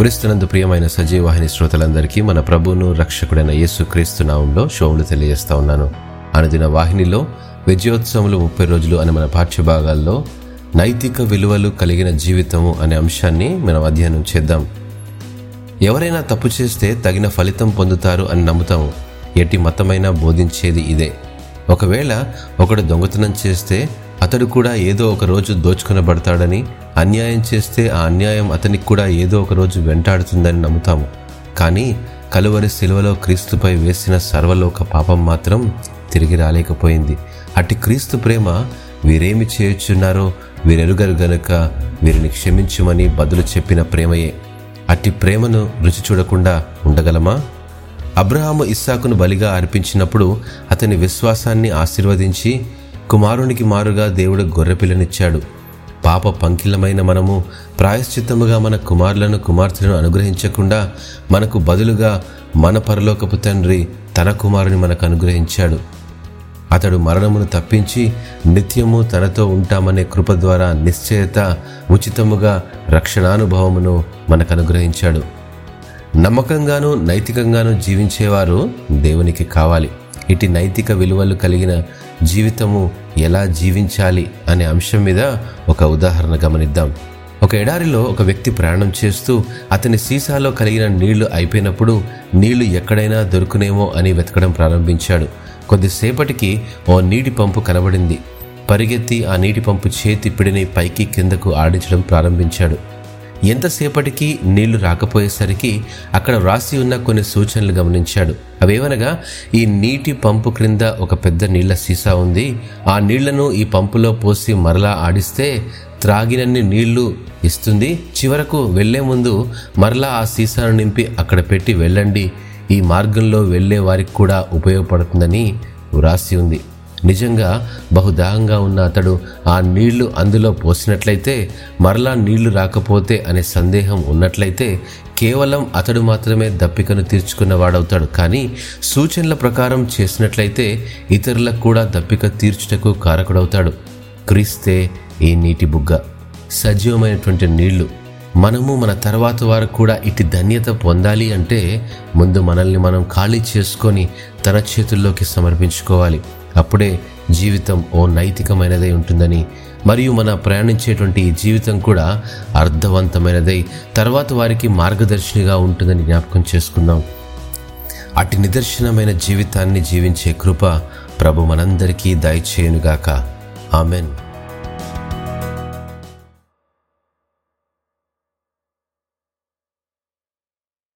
క్రీస్తునందు ప్రియమైన సజీవాహిని శ్రోతలందరికీ మన ప్రభువును రక్షకుడైన యేసు క్రీస్తు నామంలో షోములు తెలియజేస్తా ఉన్నాను. అనుదిన వాహినిలో విజయోత్సవములు ముప్పై రోజులు అనే మన పాఠ్యభాగాల్లో నైతిక విలువలు కలిగిన జీవితము అనే అంశాన్ని మనం అధ్యయనం చేద్దాం. ఎవరైనా తప్పు చేస్తే తగిన ఫలితం పొందుతారు అని నమ్ముతాము. ఎట్టి మతమైనా బోధించేది ఇదే. ఒకవేళ ఒకడు దొంగతనం చేస్తే అతడు కూడా ఏదో ఒక రోజు దోచుకొనబడతాడని అన్యాయం చేస్తే ఆ అన్యాయం అతనికి కూడా ఏదో ఒక రోజు వెంటాడుతుందని నమ్ముతాము. కానీ కలువరి శిలువలో క్రీస్తుపై వేసిన సర్వలోక పాపం మాత్రం తిరిగి రాలేకపోయింది. అట్టి క్రీస్తు ప్రేమ వీరేమి చేయుచున్నారో వీరెరుగరు గనుక వీరిని క్షమించుమని బదులు చెప్పిన ప్రేమయే. అట్టి ప్రేమను రుచి చూడకుండా ఉండగలమా? అబ్రహాము ఇస్సాకును బలిగా అర్పించినప్పుడు అతని విశ్వాసాన్ని ఆశీర్వదించి కుమారునికి మారుగా దేవుడు గొర్రెపిల్లనిచ్చాడు పాప పంకిలమైన మనము ప్రాయశ్చిత్తముగా మన కుమారులను కుమార్తెలను అనుగ్రహించకుండా మనకు బదులుగా మన పరలోకపు తండ్రి తన కుమారుని మనకు అనుగ్రహించాడు. అతడు మరణమును తప్పించి నిత్యము తనతో ఉంటామనే కృప ద్వారా నిశ్చయత ఉచితముగా రక్షణానుభవమును మనకు అనుగ్రహించాడు. నమ్మకంగాను నైతికంగాను జీవించేవారు దేవునికి కావాలి. ఇటు నైతిక విలువలు కలిగిన జీవితము ఎలా జీవించాలి అనే అంశం మీద ఒక ఉదాహరణ గమనిద్దాం. ఒక ఎడారిలో ఒక వ్యక్తి ప్రయాణం చేస్తూ అతని సీసాలో కలిగిన నీళ్ళు అయిపోయినప్పుడు నీళ్ళు ఎక్కడైనా దొరుకునేమో అని వెతకడం ప్రారంభించాడు. కొద్దిసేపటికి ఓ నీటి పంపు కనబడింది. పరిగెత్తి ఆ నీటి పంపు చేతి పిడిని పైకి కిందకు ఆడించడం ప్రారంభించాడు. ఎంతసేపటికి నీళ్ళు రాకపోయేసరికి అక్కడ వ్రాసి ఉన్న కొన్ని సూచనలు గమనించాడు. అవేవనగా ఈ నీటి పంపు క్రింద ఒక పెద్ద నీళ్ళ సీసా ఉంది. ఆ నీళ్ళను ఈ పంపులో పోసి మరలా ఆడిస్తే త్రాగినన్ని నీళ్ళు ఇస్తుంది. చివరకు వెళ్ళే ముందు మరలా ఆ సీసాను నింపి అక్కడ పెట్టి వెళ్ళండి. ఈ మార్గంలో వెళ్ళే వారికి కూడా ఉపయోగపడుతుందని వ్రాసి ఉంది. నిజంగా బహుదాహంగా ఉన్న అతడు ఆ నీళ్ళు అందులో పోసినట్లయితే మరలా నీళ్ళు రాకపోతే అనే సందేహం ఉన్నట్లయితే కేవలం అతడు మాత్రమే దప్పికను తీర్చుకున్న వాడవుతాడు కానీ సూచనల ప్రకారం చేసినట్లయితే ఇతరులకు కూడా దప్పిక తీర్చుటకు కారకుడవుతాడు. క్రీస్తే ఈ నీటి బుగ్గ. సజీవమైనటువంటి నీళ్ళు. మనము మన తర్వాత వారు కూడా ఇటు ధన్యత పొందాలి అంటే ముందు మనల్ని మనం ఖాళీ చేసుకొని తన చేతుల్లోకి సమర్పించుకోవాలి. అప్పుడే జీవితం ఓ నైతికమైనదై ఉంటుందని మరియు మన ప్రయాణించేటువంటి జీవితం కూడా అర్థవంతమైనదై తర్వాత వారికి మార్గదర్శినిగా ఉంటుందని జ్ఞాపకం చేసుకుందాం అటు నిదర్శనమైన జీవితాన్ని జీవించే కృప ప్రభు మనందరికీ దయచేయునుగాక. ఆమెన్.